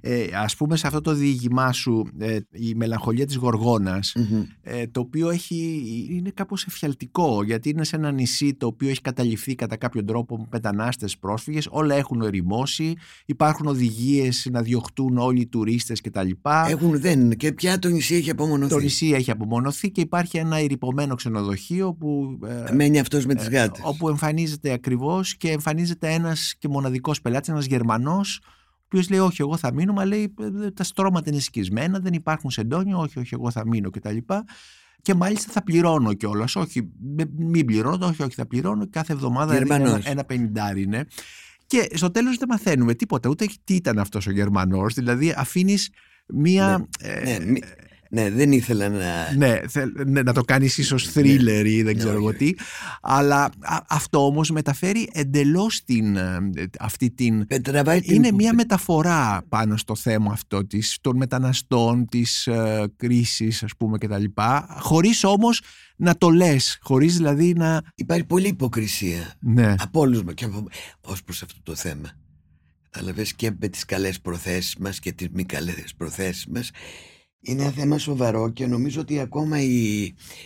Ε, ας πούμε σε αυτό το διήγημά σου ε, η μελαγχολία της Γοργόνας
Μμμ.
ε, το οποίο έχει, είναι κάπως εφιαλτικό γιατί είναι σε ένα νησί το οποίο έχει καταληφθεί κατά κάποιο τρόπο με μετανάστες πρόσφυγες όλα έχουν ερημώσει υπάρχουν οδηγίες να διωχτούν όλοι οι τουρίστες κτλ.
έχουν δεν και πια το νησί έχει απομονωθεί
Το νησί έχει απομονωθεί και υπάρχει ένα ερυπωμένο ξενοδοχείο που, ε,
μένει αυτός με τις
ε,
γάτες
όπου εμφανίζεται ακριβώς και εμφανίζεται ένας και μοναδικός πελάτης, ένας Γερμανός ο οποίος λέει όχι εγώ θα μείνω, μα λέει «Ε, τα στρώματα είναι σκισμένα, δεν υπάρχουν σεντόνια, όχι όχι εγώ θα μείνω κτλ. Και μάλιστα θα πληρώνω κιόλας. Όχι, με- μην πληρώνω, όχι, όχι, θα πληρώνω. Κάθε εβδομάδα δίνει
Γερμανός.
ένα, ένα πενιντάρι είναι. Και στο τέλος δεν μαθαίνουμε τίποτα, ούτε τι ήταν αυτός ο Γερμανός. Δηλαδή αφήνεις μία... ε,
ναι, μη- ναι, δεν ήθελα να
ναι, θέλ- ναι, να το κάνεις ίσως thriller ή δεν
Ναι,
ξέρω εγώ
όχι,
τι. Αλλά α- αυτό όμως μεταφέρει εντελώς την, ε, αυτή την...
Ε, τραβάει την-
Είναι μια μεταφορά πάνω στο θέμα αυτό της, των μεταναστών, της ε, κρίσης ας πούμε κτλ. Χωρίς όμως να το λες, χωρίς δηλαδή να...
υπάρχει πολλή υποκρισία
Ναι,
από όλους μας και από... ως προς αυτό το θέμα. Καταλαβες και με τις καλές προθέσεις μας και τις μη καλές προθέσεις μας. Είναι ένα θέμα σοβαρό και νομίζω ότι ακόμα η,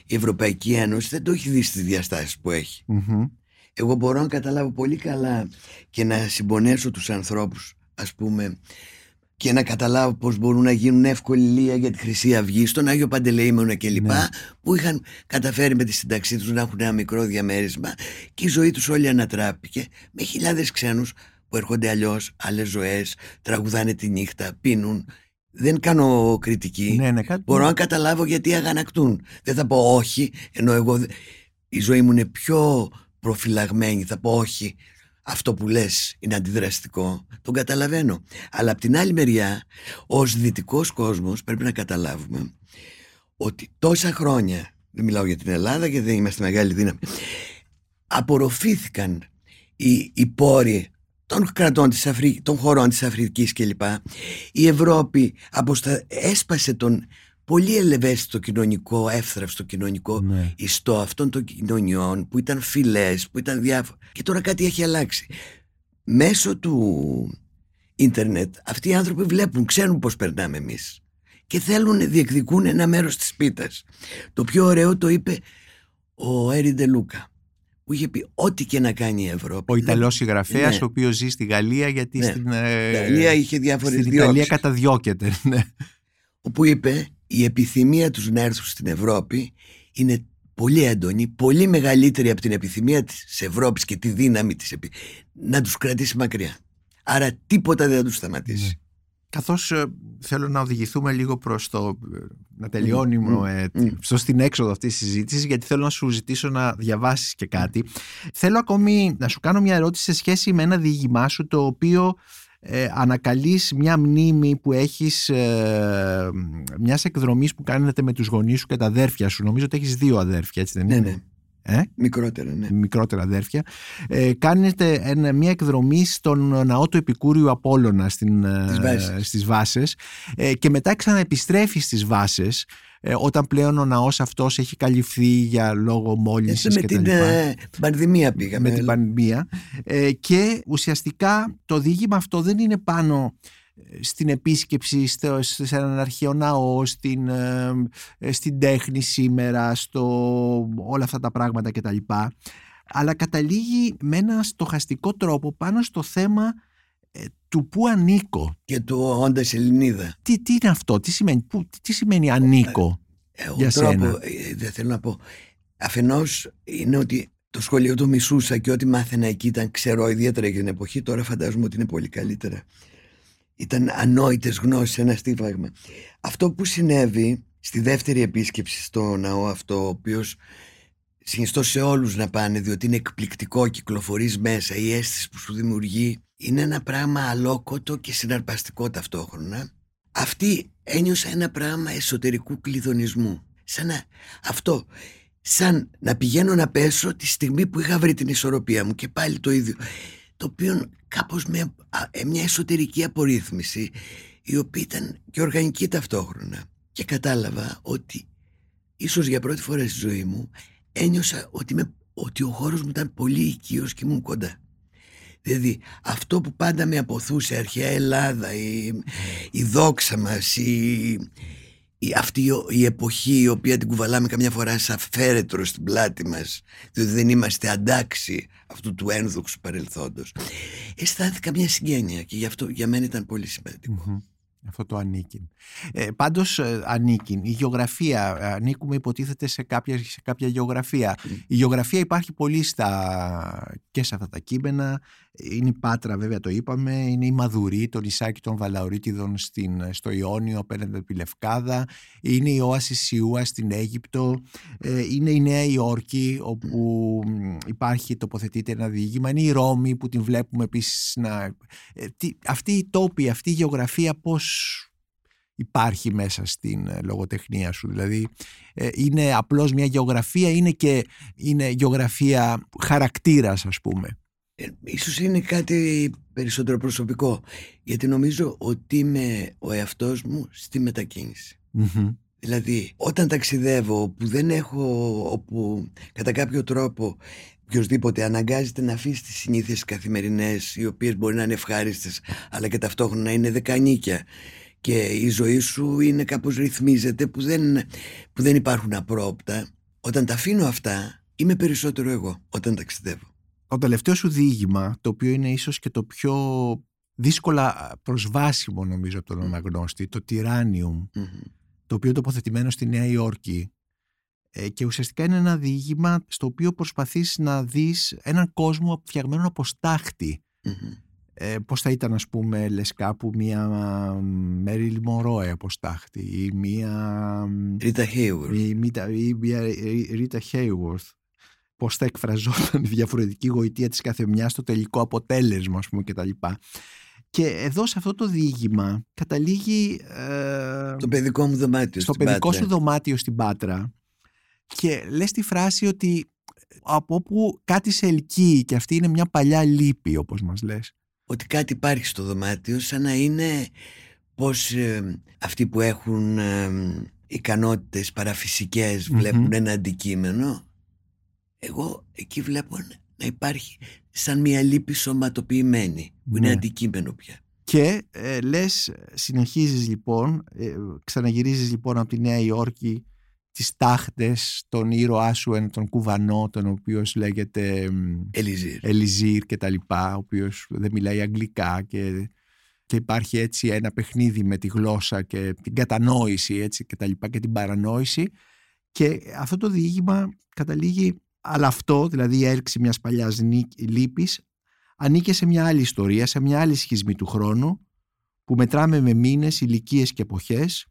η Ευρωπαϊκή Ένωση δεν το έχει δει στις διαστάσεις που έχει.
Μμμ.
Εγώ μπορώ να καταλάβω πολύ καλά και να συμπονέσω τους ανθρώπους ας πούμε και να καταλάβω πως μπορούν να γίνουν εύκολη λία για τη Χρυσή Αυγή στον Άγιο Παντελεήμονα κλπ
Ναι.
που είχαν καταφέρει με τη σύνταξή τους να έχουν ένα μικρό διαμέρισμα και η ζωή τους όλη ανατράπηκε με χιλιάδες ξένους που έρχονται αλλιώς άλλες ζωές, τραγουδάνε τη νύχτα, πίνουν δεν κάνω κριτική
ναι, ναι, κάτι...
Μπορώ να καταλάβω γιατί αγανακτούν. Δεν θα πω όχι, ενώ εγώ δε- η ζωή μου είναι πιο προφυλαγμένη. Θα πω όχι. Αυτό που λες είναι αντιδραστικό. Τον καταλαβαίνω. Αλλά από την άλλη μεριά, ως δυτικός κόσμος πρέπει να καταλάβουμε ότι τόσα χρόνια, δεν μιλάω για την Ελλάδα γιατί δεν είμαστε μεγάλη δύναμη, απορροφήθηκαν οι, οι πόροι των κρατών της Αφρικής, των χωρών της Αφρικής κλπ. Η Ευρώπη αποστα... έσπασε τον πολύ ελευαίσθητο κοινωνικό, εύθραυστο κοινωνικό
Ναι.
ιστό αυτών των κοινωνιών που ήταν φυλές, που ήταν διάφορα. Και τώρα κάτι έχει αλλάξει. Μέσω του ίντερνετ, αυτοί οι άνθρωποι βλέπουν, ξέρουν πώς περνάμε εμείς και θέλουν, διεκδικούν ένα μέρος της πίτας. Το πιο ωραίο το είπε ο Έριντε Λούκα που είχε πει ό,τι και να κάνει η Ευρώπη.
Ο Ιταλός συγγραφέας, ναι. ο οποίος ζει στη Γαλλία, γιατί ναι. στην
Ιταλία είχε διάφορες
Στην Ιταλία καταδιώκεται. Ναι.
Όπου είπε η επιθυμία τους να έρθουν στην Ευρώπη είναι πολύ έντονη, πολύ μεγαλύτερη από την επιθυμία της Ευρώπης και τη δύναμη της να τους κρατήσει μακριά. Άρα τίποτα δεν θα τους σταματήσει. Ναι.
Καθώς ε, θέλω να οδηγηθούμε λίγο προς το να τελειώνουμε mm. στο στην έξοδο αυτής της συζήτησης γιατί θέλω να σου ζητήσω να διαβάσεις και κάτι. Θέλω ακόμη να σου κάνω μια ερώτηση σε σχέση με ένα διηγημά σου το οποίο ε, ανακαλείς μια μνήμη που έχεις ε, μιας εκδρομής που κάνετε με τους γονείς σου και τα αδέρφια σου. Νομίζω ότι έχεις δύο αδέρφια, έτσι δεν
ναι,
είναι;
Ναι. Ε; Μικρότερα, ναι.
Μικρότερα αδέρφια. Ε, κάνετε μια εκδρομή στον ναό του Επικούριου Απόλλωνα στην, ε, στις βάσεις, ε, και μετά ξαναεπιστρέφει στις βάσεις ε, όταν πλέον ο ναός αυτός έχει καλυφθεί για λόγο μόλυνσης
με
και
την ε, πανδημία πήγαμε.
Με την πανδημία ε, και ουσιαστικά το δίγημα αυτό δεν είναι πάνω στην επίσκεψη σε έναν αρχαίο ναό, στην, στην τέχνη σήμερα, στο όλα αυτά τα πράγματα κτλ. Αλλά καταλήγει με ένα στοχαστικό τρόπο πάνω στο θέμα του που ανήκω.
Και του όντας Ελληνίδα.
Τι, τι είναι αυτό, τι σημαίνει, που, τι σημαίνει ανήκω
ε, για τρόπο, ε, δεν θέλω να πω. Αφενός είναι ότι το σχολείο του μισούσα και ό,τι μάθαινα εκεί ήταν ξέρω ιδιαίτερα για την εποχή, τώρα φαντάζομαι ότι είναι πολύ καλύτερα. Ήταν ανόητες γνώσεις, ένα στίβαγμα. Αυτό που συνέβη στη δεύτερη επίσκεψη στο ναό αυτό, ο οποίος συνιστώ σε όλους να πάνε διότι είναι εκπληκτικό, κυκλοφορείς μέσα, η αίσθηση που σου δημιουργεί είναι ένα πράγμα αλόκοτο και συναρπαστικό ταυτόχρονα. Αυτή ένιωσα ένα πράγμα εσωτερικού κλειδονισμού. Σαν να, αυτό, σαν να πηγαίνω να πέσω τη στιγμή που είχα βρει την ισορροπία μου και πάλι το ίδιο. Το οποίο κάπως με ε, μια εσωτερική απορρίθμιση η οποία ήταν και οργανική ταυτόχρονα. Και κατάλαβα ότι ίσως για πρώτη φορά στη ζωή μου ένιωσα ότι, με, ότι ο χώρος μου ήταν πολύ οικείος και ήμουν κοντά. Δηλαδή αυτό που πάντα με αποθούσε αρχαία Ελλάδα, η, η δόξα μας, η, η, αυτή η εποχή η οποία την κουβαλάμε καμιά φορά σαν φέρετρο στην πλάτη μας διότι δεν είμαστε αντάξει αυτού του ένδοξου παρελθόντος αισθάνθηκα μια συγγένεια και γι' αυτό για μένα ήταν πολύ
αυτό το ανήκει. Ε, πάντως ε, ανήκει. Η γεωγραφία, ε, ανήκουμε υποτίθεται σε κάποια, σε κάποια γεωγραφία. Η γεωγραφία υπάρχει πολύ στα, και σε αυτά τα κείμενα. Είναι η Πάτρα βέβαια το είπαμε, είναι η Μαδουρή, το νησάκι των Βαλαωρίτιδων στην, στο Ιόνιο απέναντι από τη Λευκάδα, είναι η Όασης Σιούα στην Αίγυπτο, ε, είναι η Νέα Υόρκη όπου υπάρχει τοποθετείται ένα διήγημα, είναι η Ρώμη που την βλέπουμε επίσης να... Ε, αυτή η τόπη, αυτή η γεωγραφία πώς υπάρχει μέσα στην ε, λογοτεχνία σου; Δηλαδή είναι απλώς μια γεωγραφία, είναι και είναι γεωγραφία χαρακτήρας ας πούμε.
Ε, ίσως είναι κάτι περισσότερο προσωπικό γιατί νομίζω ότι είμαι ο εαυτός μου στη μετακινηση Δηλαδή όταν ταξιδεύω που δεν έχω όπου κατά κάποιο τρόπο οποιοδήποτε αναγκάζεται να αφήσει τις συνήθειες καθημερινές οι οποίες μπορεί να είναι ευχάριστες αλλά και ταυτόχρονα να είναι δεκανίκια και η ζωή σου είναι κάπως ρυθμίζεται που δεν, που δεν υπάρχουν απρόπτα όταν τα αφήνω αυτά είμαι περισσότερο εγώ όταν ταξιδεύω
το τελευταίο σου διήγημα, το οποίο είναι ίσως και το πιο δύσκολα προσβάσιμο νομίζω από τον αναγνώστη, το Tyrannium, το οποίο είναι τοποθετημένο στη Νέα Υόρκη ε, και ουσιαστικά είναι ένα διήγημα στο οποίο προσπαθείς να δεις έναν κόσμο φτιαγμένο από στάχτη. Ε, πώς θα ήταν ας πούμε λες κάπου μία Μέριλ Μορόε από στάχτη ή μία
Ρίτα
Χέιουορθ πώς θα εκφραζόταν η διαφορετική γοητεία της κάθε μιας στο τελικό αποτέλεσμα, ας πούμε, κτλ. Και εδώ σε αυτό το διήγημα καταλήγει.
Ε, το παιδικό μου δωμάτιο.
Στο παιδικό σου δωμάτιο στην Πάτρα. Και λες τη φράση ότι από όπου κάτι σε ελκύει και αυτή είναι μια παλιά λύπη όπως μας λες.
Ότι κάτι υπάρχει στο δωμάτιο σαν να είναι πως ε, αυτοί που έχουν ε, ικανότητες παραφυσικές βλέπουν ένα αντικείμενο εγώ εκεί βλέπω να υπάρχει σαν μια λύπη σωματοποιημένη που είναι αντικείμενο πια.
Και ε, λες, συνεχίζεις λοιπόν, ε, ξαναγυρίζεις λοιπόν από τη Νέα Υόρκη τις τάχτες, τον ήρωά σου, τον κουβανό, τον οποίος λέγεται
Ελιζήρ,
Ελιζήρ και τα λοιπά, ο οποίος δεν μιλάει αγγλικά και, και υπάρχει έτσι ένα παιχνίδι με τη γλώσσα και την κατανόηση έτσι και τα λοιπά και την παρανόηση. Και αυτό το διήγημα καταλήγει, αλλά αυτό, δηλαδή η έλξη μιας παλιάς λύπης, ανήκε σε μια άλλη ιστορία, σε μια άλλη σχισμή του χρόνου, που μετράμε με μήνες, ηλικίες και εποχές,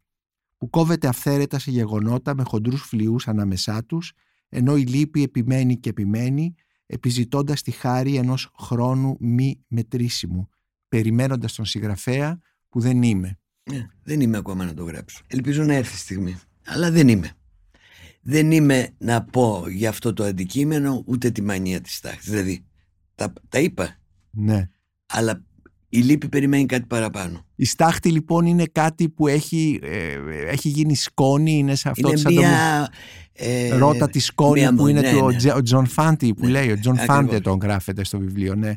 που κόβεται αυθαίρετα σε γεγονότα με χοντρούς φλοιούς ανάμεσά τους, ενώ η λύπη επιμένει και επιμένει, επιζητώντας τη χάρη ενός χρόνου μη μετρήσιμου, περιμένοντας τον συγγραφέα που δεν είμαι.
Ναι, δεν είμαι ακόμα να το γράψω. Ελπίζω να έρθει η στιγμή. Αλλά δεν είμαι. Δεν είμαι να πω για αυτό το αντικείμενο ούτε τη μανία της τάξης. Δηλαδή, τα, τα είπα.
Ναι.
Αλλά η λύπη περιμένει κάτι παραπάνω.
Η στάχτη λοιπόν είναι κάτι που έχει, ε, έχει γίνει σκόνη, είναι σε αυτό
είναι
σαν
μια, ε,
Ρώτα τη σκόνη
μια
που είναι
ναι,
του
ναι.
ο Τζον Φάντε που
Ναι,
λέει. Ο Τζον
ακριβώς.
Φάντε τον γράφεται στο βιβλίο, ναι.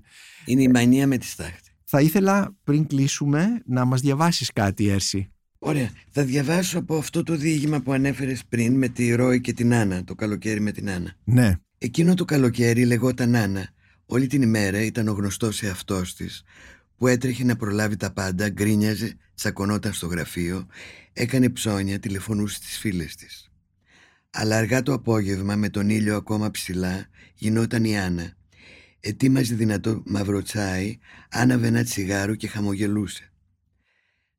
Είναι η μανία με τη στάχτη.
Θα ήθελα πριν κλείσουμε να μας διαβάσεις κάτι, Έρση.
Ωραία. Θα διαβάσω από αυτό το διήγημα που ανέφερες πριν με τη Ρόη και την Άννα, το καλοκαίρι με την Άννα.
Ναι.
Εκείνο το καλοκαίρι λεγόταν Άννα. Όλη την ημέρα ήταν ο γνωστός εαυτός της που έτρεχε να προλάβει τα πάντα, γκρίνιαζε, τσακωνόταν στο γραφείο, έκανε ψώνια, τηλεφωνούσε στις φίλες της. Αλλά αργά το απόγευμα με τον ήλιο ακόμα ψηλά γινόταν η Άννα. Ετοίμαζε δυνατό μαύρο τσάι, άναβε ένα τσιγάρο και χαμογελούσε.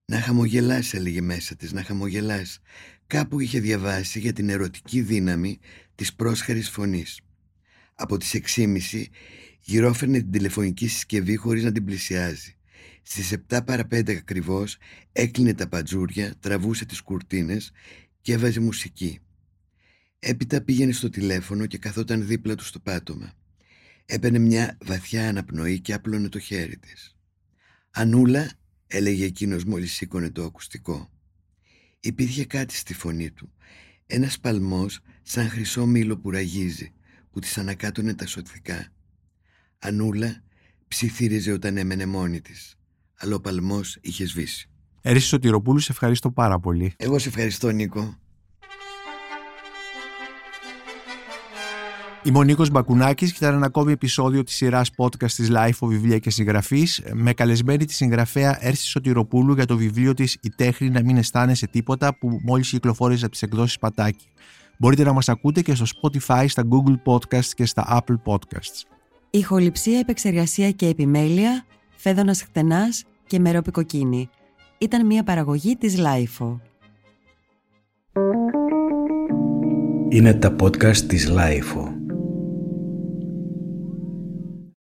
Να χαμογελάς έλεγε μέσα της, να χαμογελάς. Κάπου είχε διαβάσει για την ερωτική δύναμη της πρόσχαρης φωνής. Από τις 6.30 γυρόφερνε την τηλεφωνική συσκευή χωρίς να την πλησιάζει. Στις 7 παρα 5 ακριβώς έκλεινε τα πατζούρια, τραβούσε τις κουρτίνες και έβαζε μουσική. Έπειτα πήγαινε στο τηλέφωνο και καθόταν δίπλα του στο πάτωμα. Έπαιρνε μια βαθιά αναπνοή και άπλωνε το χέρι της. «Ανούλα», έλεγε εκείνος μόλις σήκωνε το ακουστικό. Υπήρχε κάτι στη φωνή του. Ένας παλμός σαν χρυσό μήλο που ραγίζει, που της ανακάτωνε τα σωτικά. Ανούλα ψιθύριζε όταν έμενε μόνη της, αλλά ο παλμός είχε σβήσει.
Έρση Σωτηροπούλου, σε ευχαριστώ πάρα πολύ.
Εγώ σε ευχαριστώ Νίκο.
Είμαι ο Νίκος Μπακουνάκης και ήταν ένα ακόμη επεισόδιο της σειράς podcast της Lifeo Βιβλία και Συγγραφής με καλεσμένη τη συγγραφέα Έρση Σωτηροπούλου για το βιβλίο της «Η τέχνη να μην αισθάνεσαι τίποτα» που μόλις κυκλοφόρησε από τις εκδόσεις Πατάκη. Μπορείτε να μας ακούτε και στο Spotify, στα Google Podcasts και στα Apple Podcasts.
Ηχοληψία, επεξεργασία και επιμέλεια, φέδωνας χτενάς και μερόπικοκίνη. Ήταν μια παραγωγή της Lifeo.
Είναι τα podcast της Lifeo.